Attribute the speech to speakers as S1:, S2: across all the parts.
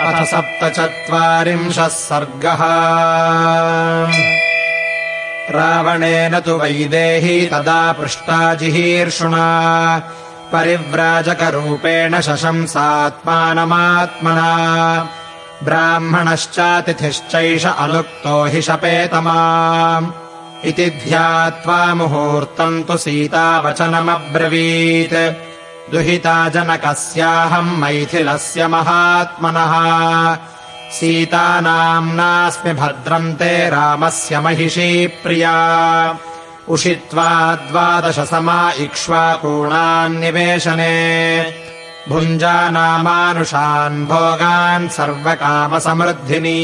S1: अथ सप्तचत्वारिंशः सर्गः। रावणेन तु वैदेही तदा पृष्टा जिहीर्षुणा। परिव्राजकरूपेण शशंसात्मानमात्मना। ब्राह्मणश्चातिथिश्चैष अलुक्तो हि शपेतमा। इति ध्यात्वा मुहूर्तम् तु सीतावचनमब्रवीत् दुहिता जनकस्याहम् मैथिलस्य महात्मनः। सीतानाम्नास्मि भद्रम् ते रामस्य महिषी प्रिया। उषित्वा द्वादशसमा इक्ष्वाकूणान्निवेशने भुञ्जानामानुषान् भोगान् सर्वकामसमृद्धिनी।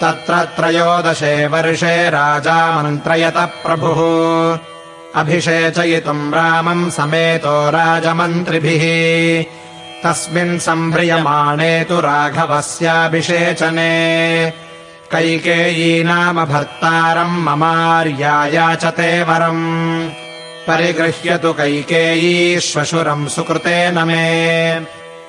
S1: तत्र त्रयोदशे वर्षे राजा मन्त्रयत प्रभुः अभिषेचयितुम् रामम् समेतो राजमन्त्रिभिः। तस्मिन् सम्भ्रियमाणे तु राघवस्याभिषेचने। कैकेयी नाम भर्तारम् ममार्यायाचते वरम्। परिगृह्यतु कैकेयी श्वशुरम् सुकृतेन मे।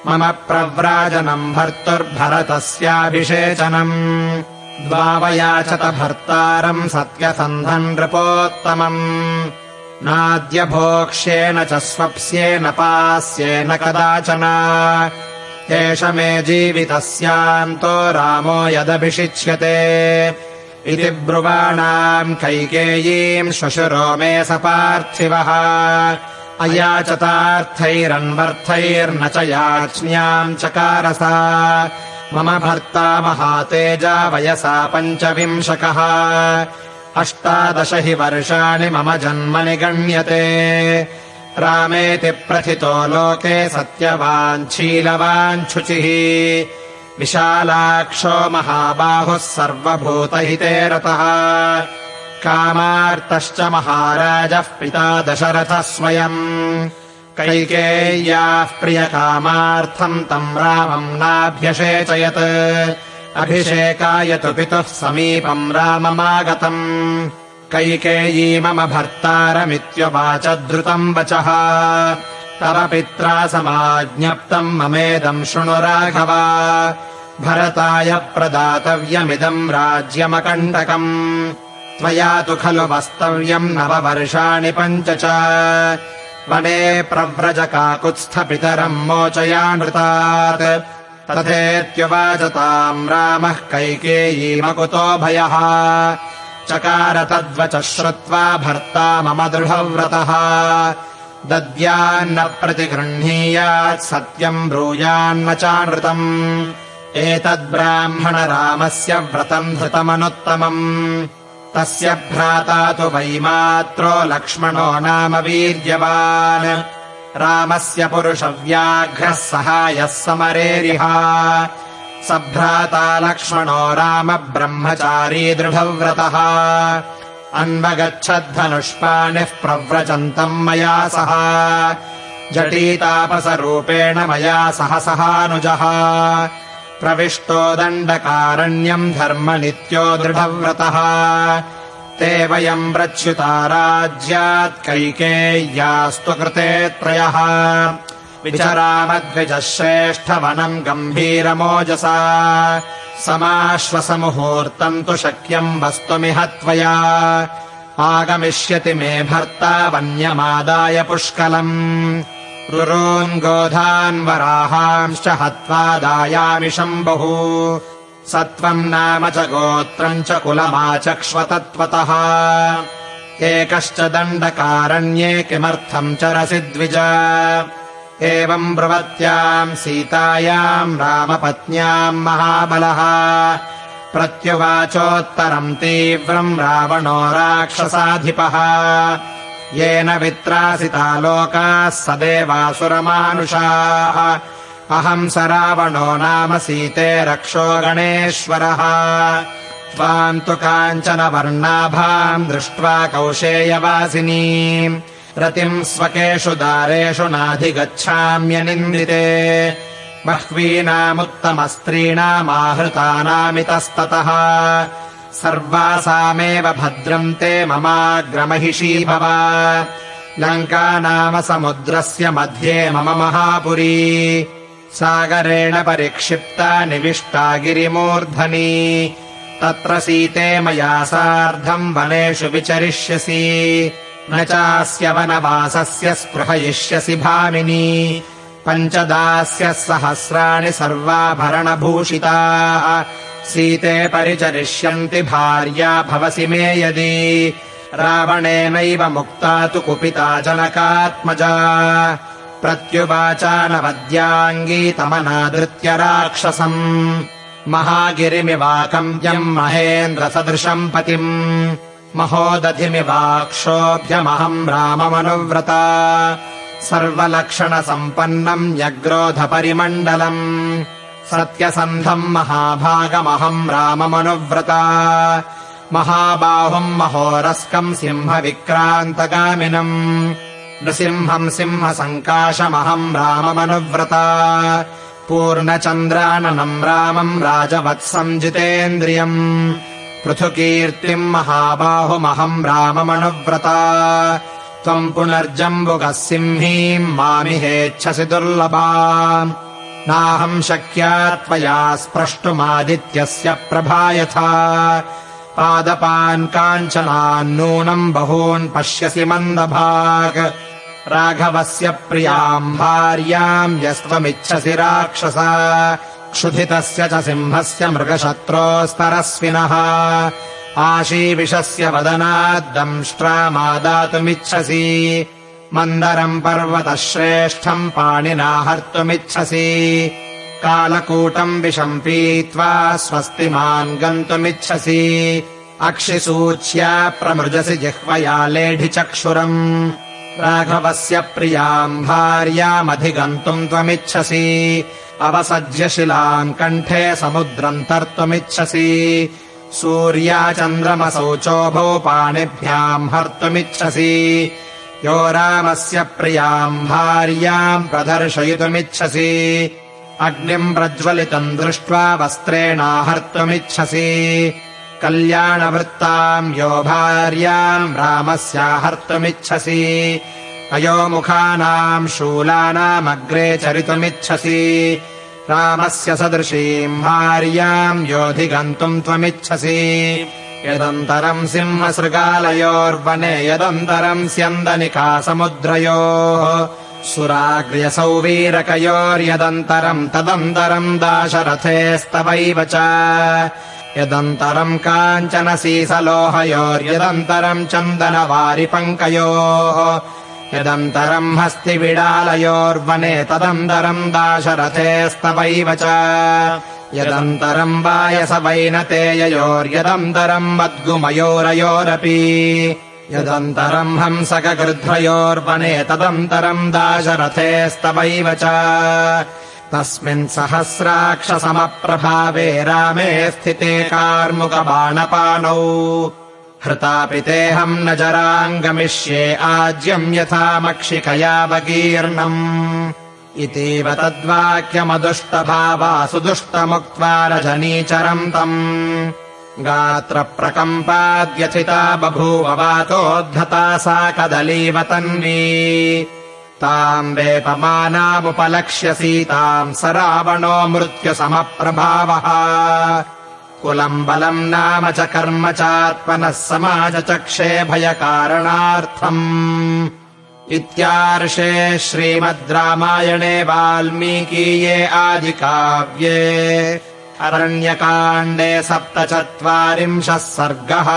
S1: मम प्रव्राजनम् भर्तुर्भरतस्याभिषेचनम्। द्वावयाचत भर्तारम् सत्यसन्धन् नृपोत्तमम् नाद्य भोक्ष्येन च स्वप्स्येन पास्येन कदाचन। एष मे जीवितस्यान्तो रामो यदभिषिच्यते। इति ब्रुवाणाम् कैकेयीम् श्वशुरो मे स पार्थिवः। अयाचतार्थैरन्वर्थैर्न च याच्न्याम् चकारसा। मम भर्ता महातेजा वयसा पञ्चविंशकः अष्टादश हि वर्षाणि मम जन्मनि गण्यते। रामेति प्रथितो लोके सत्यवाञ्छीलवाञ्छुचिः विशालाक्षो महाबाहुः सर्वभूतहिते रतः। कामार्तश्च महाराजः पिता दशरथः स्वयम्। कैकेय्याः प्रियकामार्थम् तम् रामम् नाभ्यषेचयत् अभिषेकाय तु पितुः समीपम् राममागतम्। कैकेयी मम भर्तारमित्युवाच द्रुतम् वचः। तव पित्रा समाज्ञप्तम् ममेदम् शृणु राघव। भरताय प्रदातव्यमिदम् राज्यमकण्टकम्। त्वया तु खलु वस्तव्यम् नववर्षाणि पञ्च च। वने प्रव्रजकाकुत्स्थपितरम् मोचयानृतात् तथेत्युवाचताम् रामः कैकेयीमकुतो भयः। चकार तद्वच श्रुत्वा भर्ता मम दृढव्रतः। दद्यान्न प्रतिगृह्णीयात् सत्यम् ब्रूयान्न चानृतम् एतद्ब्राह्मणरामस्य व्रतम् धृतमनुत्तमम्। तस्य भ्राता तु वैमात्रो लक्ष्मणो नाम वीर्यवान् रामस्य पुरुषव्याघ्रः सहायः समरेरिह। सभ्राता लक्ष्मणो राम ब्रह्मचारी दृढव्रतः। अन्वगच्छद्धनुष्पाणिः प्रव्रजन्तम् मया सह। जटीतापसरूपेण मया सह सहानुजः। प्रविष्टो दण्डकारण्यम् धर्मनित्यो दृढव्रतः ते वयम् प्रच्युता राज्यात् कैकेय्यास्तु कृते त्रयः। विचरामद्विजः श्रेष्ठवनम् गम्भीरमोजसा। समाश्वसमुहूर्तम् तु शक्यम् वस्तुमिह त्वया। आगमिष्यति मे भर्ता वन्यमादाय पुष्कलम्। रुरोन् गोधान् वराहांश्च हत्वा दायामि शम्बुः सत्त्वम् नाम च गोत्रम् च कुलमाचक्ष्वतत्त्वतः। एकश्च दण्डकारण्ये किमर्थम् चरसि द्विज एवम् ब्रुवत्याम् सीतायाम् रामपत्न्याम् महाबलः। प्रत्युवाचोत्तरम् तीव्रम् रावणो राक्षसाधिपः। येन वित्रासिता लोकाः स देवासुरमानुषाः अहम् स रावणो नाम सीते रक्षो गणेश्वरः। त्वाम् तु काञ्चन वर्णाभाम् दृष्ट्वा कौशेयवासिनी रतिम् स्वकेषु दारेषु नाधिगच्छाम्यनिन्दिते बह्वीनामुत्तमस्त्रीणामाहृतानामितस्ततः। सर्वासामेव भद्रम् ते ममाग्रमहिषी भव। लङ्का नाम समुद्रस्य मध्ये मम महापुरी सागरेण परिक्षिप्ता निविष्टा गिरिमूर्धनी तत्र सीते मया सार्धम् वनेषु विचरिष्यसि। न चास्य वनवासस्य स्पृहयिष्यसि भामिनी। पञ्चदास्य सहस्राणि सर्वाभरणभूषिताः। सीते परिचरिष्यन्ति भार्या भवसि मे यदि। रावणेनैव मुक्ता तु कुपिता जनकात्मजा प्रत्युवाचानवद्याङ्गी तमनादृत्य राक्षसम् महागिरिमिवाकम्प्यम् महेन्द्रसदृशम् पतिम्। महोदधिमिवाक्षोभ्यमहम् राममनुव्रता। सर्वलक्षणसम्पन्नम् न्यग्रोधपरिमण्डलम् सत्यसन्धम् महाभागमहम् राममनुव्रता। महाबाहुम् महोरस्कम् सिंहविक्रान्तगामिनम् नृसिंहम् सिंहसङ्काशमहम् राममनुव्रता। पूर्णचन्द्राननम् रामम् राजवत्सम् जितेन्द्रियम् पृथुकीर्तिम् महाबाहुमहम् राममनुव्रता। त्वम् पुनर्जम्बुकः सिंहीम् मामिहेच्छसि दुर्लभा। नाहम् शक्या त्वया स्प्रष्टुमादित्यस्य प्रभा यथा। पादपान् काञ्चनान्नूनम् बहून् पश्यसि मन्दभाग् राघवस्य प्रियाम् भार्याम् यस्त्वमिच्छसि राक्षस। क्षुधितस्य च सिंहस्य मृगशत्रोस्तरस्विनः। आशीविषस्य वदनाद्दंष्ट्रामादातुमिच्छसि मन्दरम् पर्वतः श्रेष्ठम् पाणिना हर्तुमिच्छसि कालकूटम् विषम् पीत्वा स्वस्तिमान् गन्तुमिच्छसि। अक्षिसूच्या प्रमृजसि जिह्वया लेढिचक्षुरम् राघवस्य प्रियाम् भार्यामधिगन्तुम् त्वमिच्छसि। अवसज्य शिलाम् कण्ठे समुद्रम् तर्तुमिच्छसि। सूर्याचन्द्रमसौ चोभौ पाणिभ्याम् हर्तुमिच्छसि। यो रामस्य प्रियाम् भार्याम् प्रदर्शयितुमिच्छसि। अग्निम् प्रज्वलितम् दृष्ट्वा वस्त्रेणाहर्तुमिच्छसि कल्याणवृत्ताम् यो भार्याम् रामस्याहर्तुमिच्छसि। अयोमुखानाम् शूलानामग्रे चरितुमिच्छसि। रामस्य सदृशीम् भार्याम् योऽधिगन्तुम् त्वमिच्छसि। यदन्तरम् सिंहसृगालयोर्वने यदन्तरम् स्यन्दनिकासमुद्रयोः। सुराग्र्यसौ वीरकयोर्यदन्तरम् तदन्तरम् दाशरथेस्तवैव च यदन्तरम् काञ्चनसीसलोहयोर्यदन्तरम् चन्दनवारिपङ्कयोः यदन्तरम् हस्तिविडालयोर्वने तदन्तरम् दाशरथेस्तवैव च यदन्तरम् वायसवैनतेययोर्यदन्तरम् मद्गुमयोरयोरपि यदन्तरम् हंसकगृध्रयोर्वने तदन्तरम् दाशरथेस्तवैव च तस्मिन् सहस्राक्षसमप्रभावे रामे स्थिते कार्मुकबाणपाणौ। हृतापि तेऽहम् न जराङ्गमिष्ये आज्यम् यथामक्षिकयावकीर्णम् इतीव तद्वाक्यमदुष्टभावा सुदुष्टमुक्त्वा रजनीचरम् तम्। गात्रप्रकम्पाद्यथिता बभूव वातोद्धता सा कदलीवतन्वी ताम् वेपमानामुपलक्ष्य सीताम् स रावणो मृत्युसमप्रभावः। कुलम् बलम् नाम च कर्म चात्मनः समाजचक्षे भयकारणार्थम्। इत्यार्षे श्रीमद् रामायणे वाल्मीकीये आदिकाव्ये। अरण्यकाण्डे सप्तचत्वारिंशः सर्गः